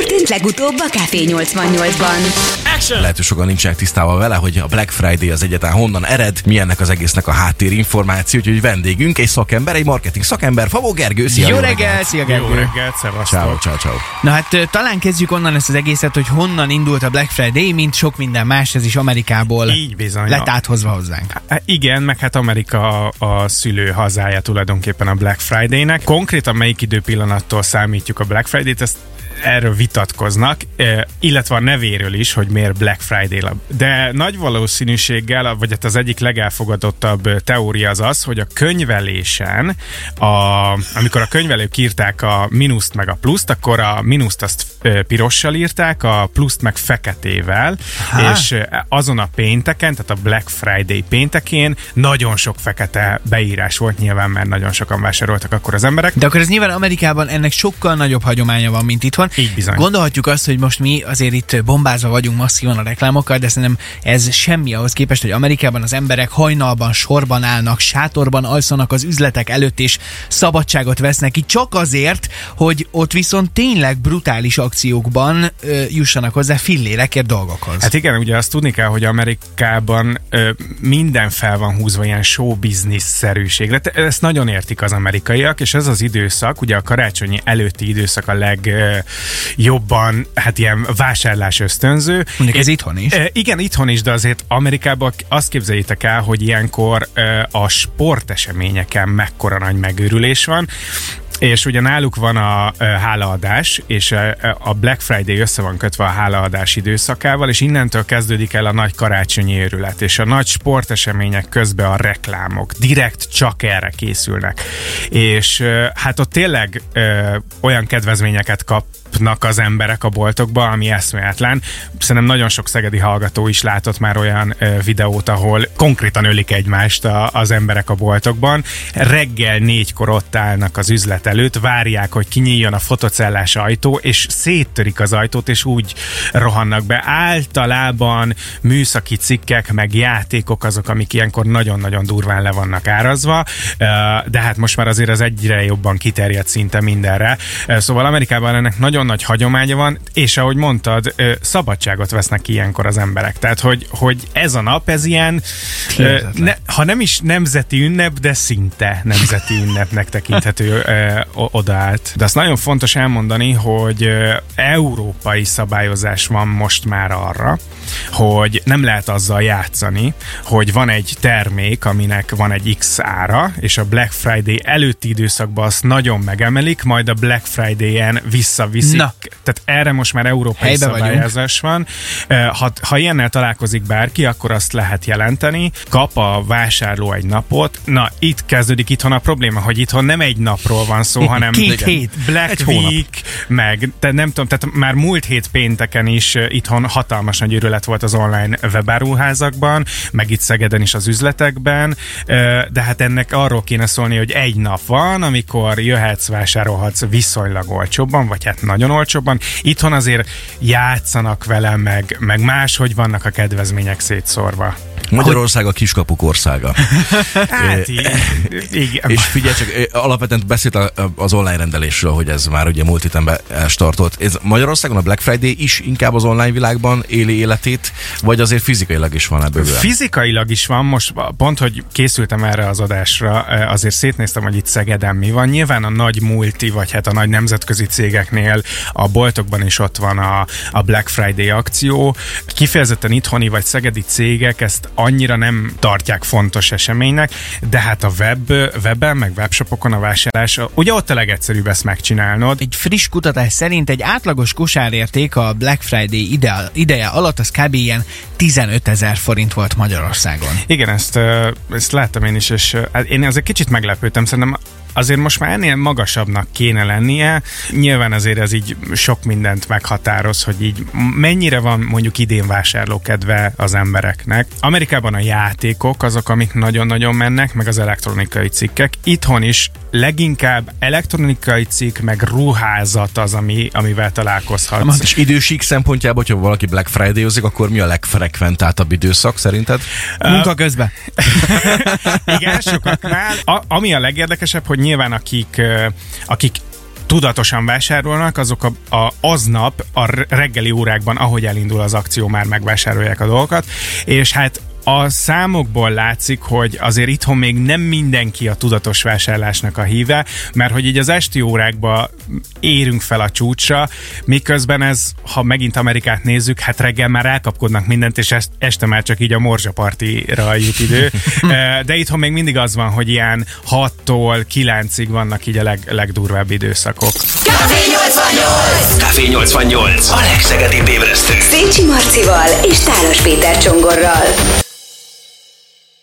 történt legutóbb a Café 88-ban? Lehet, hogy sokan nincsenek tisztában vele, hogy a Black Friday az egyetlen honnan ered, mi ennek az egésznek a háttérinformáció, úgyhogy vendégünk egy szakember, egy marketing szakember, Favó Gergő. Szia, Jó reggel, szia Jó Gergő. reggelt, Ciao, szevasztok. ciao, ciao. Na hát talán kezdjük onnan ezt az egészet, hogy honnan indult a Black Friday, mint sok minden más, ez is Amerikából Így bizony. lett áthozva hozzánk. Igen, meg hát Amerika a szülő hazája tulajdonképpen a Black Friday-nek. Konkrétan melyik időpillanattól számítjuk a Black Friday-t, ezt erről vitatkoznak, illetve a nevéről is, hogy miért Black Friday. De nagy valószínűséggel, vagy hát az egyik legelfogadottabb teória az az, hogy a könyvelésen, a, amikor a könyvelők írták a mínuszt meg a pluszt, akkor a mínuszt azt pirossal írták, a pluszt meg feketével, Aha. és azon a pénteken, tehát a Black Friday péntekén nagyon sok fekete beírás volt nyilván, mert nagyon sokan vásároltak akkor az emberek. De akkor ez nyilván Amerikában ennek sokkal nagyobb hagyománya van, mint itthon. Így bizony. Gondolhatjuk azt, hogy most mi azért itt bombázva vagyunk masszívan a reklámokkal, de szerintem ez semmi ahhoz képest, hogy Amerikában az emberek hajnalban sorban állnak, sátorban alszanak az üzletek előtt, és szabadságot vesznek ki csak azért, hogy ott viszont tényleg brutális akciókban ö, jussanak hozzá fillérekért dolgokhoz. Hát igen, ugye azt tudni kell, hogy Amerikában ö, minden fel van húzva ilyen show business szerűségre. Te- Ezt nagyon értik az amerikaiak, és ez az időszak, ugye a karácsonyi előtti időszak a legjobban, hát ilyen vásárlás ösztönző. Mondjuk ez itthon is. Igen, itthon is, de azért Amerikában azt képzeljétek el, hogy ilyenkor a sporteseményeken mekkora nagy megőrülés van, és ugye náluk van a hálaadás, és a Black Friday össze van kötve a hálaadás időszakával, és innentől kezdődik el a nagy karácsonyi őrület, és a nagy sportesemények közben a reklámok direkt csak erre készülnek. És hát ott tényleg olyan kedvezményeket kapnak az emberek a boltokba, ami eszméletlen. Szerintem nagyon sok szegedi hallgató is látott már olyan videót, ahol konkrétan ölik egymást a, az emberek a boltokban. Reggel négykor ott állnak az üzlet előtt, várják, hogy kinyíljon a fotocellás ajtó, és széttörik az ajtót, és úgy rohannak be. Általában műszaki cikkek, meg játékok azok, amik ilyenkor nagyon-nagyon durván le vannak árazva, de hát most már azért az egyre jobban kiterjedt szinte mindenre. Szóval Amerikában ennek nagyon nagy hagyománya van, és ahogy mondtad, szabadságot vesznek ilyenkor az emberek. Tehát, hogy, hogy ez a nap, ez ilyen, Hihetetlen. ne, ha nem is nemzeti ünnep, de szinte nemzeti ünnepnek tekinthető ö, odaállt. De azt nagyon fontos elmondani, hogy európai szabályozás van most már arra, hogy nem lehet azzal játszani, hogy van egy termék, aminek van egy X ára, és a Black Friday előtti időszakban azt nagyon megemelik, majd a Black Friday-en visszaviszik. Na. Tehát erre most már európai Helybe vagyunk. szabályozás van. Ö, Ha, ha ilyennel találkozik bárki, akkor azt lehet jelenteni. Kap a vásárló egy napot. Na, itt kezdődik itthon a probléma, hogy itthon nem egy napról van szó, hanem Két hét. Black Egy hónap. Week, meg te nem tudom, tehát már múlt hét pénteken is uh, itthon hatalmas nagy őrület volt az online webáruházakban, meg itt Szegeden is az üzletekben, uh, de hát ennek arról kéne szólni, hogy egy nap van, amikor jöhetsz, vásárolhatsz viszonylag olcsóbban, vagy hát nagyon olcsóbban. Itthon azért játszanak vele, meg, meg máshogy vannak a kedvezmények szétszórva. Magyarország a kiskapuk országa. Hát, igen. És figyelj csak, alapvetően beszélt az online rendelésről, hogy ez már ugye múlt héten startolt. Ez Magyarországon a Black Friday is inkább az online világban éli életét, vagy azért fizikailag is van ebből? Fizikailag is van, most pont, hogy készültem erre az adásra, azért szétnéztem, hogy itt Szegeden mi van. Nyilván a nagy multi, vagy hát a nagy nemzetközi cégeknél a boltokban is ott van a, a Black Friday akció. Kifejezetten itthoni vagy szegedi cégek ezt annyira nem tartják fontos eseménynek, de hát a web, webben, meg webshopokon a vásárlás, ugye ott a legegyszerűbb ezt megcsinálnod. Egy friss kutatás szerint egy átlagos kosárérték a Black Friday ide, ideje alatt az kb. ilyen 15 ezer forint volt Magyarországon. Igen, ezt, ezt láttam én is, és hát én azért kicsit meglepődtem, szerintem azért most már ennél magasabbnak kéne lennie. Nyilván azért ez így sok mindent meghatároz, hogy így mennyire van mondjuk idén vásárlókedve az embereknek. Amerikában a játékok azok, amik nagyon-nagyon mennek, meg az elektronikai cikkek. Itthon is leginkább elektronikai cikk, meg ruházat az, ami, amivel találkozhatsz. És idősík szempontjából, hogyha valaki Black Friday-ozik, akkor mi a legfrekventáltabb időszak szerinted? Munka közben. Igen, sokaknál. A, ami a legérdekesebb, hogy nyilván akik, akik tudatosan vásárolnak, azok a, a, aznap a reggeli órákban, ahogy elindul az akció, már megvásárolják a dolgokat, és hát a számokból látszik, hogy azért itthon még nem mindenki a tudatos vásárlásnak a híve, mert hogy így az esti órákba érünk fel a csúcsra, miközben ez, ha megint Amerikát nézzük, hát reggel már elkapkodnak mindent, és este már csak így a morzsapartira jut idő. De itthon még mindig az van, hogy ilyen 6-tól 9-ig vannak így a leg, legdurvább időszakok. Café 88! Café 88! A legszegedibb ébresztő! Szécsi Marcival és Tálos Péter Csongorral.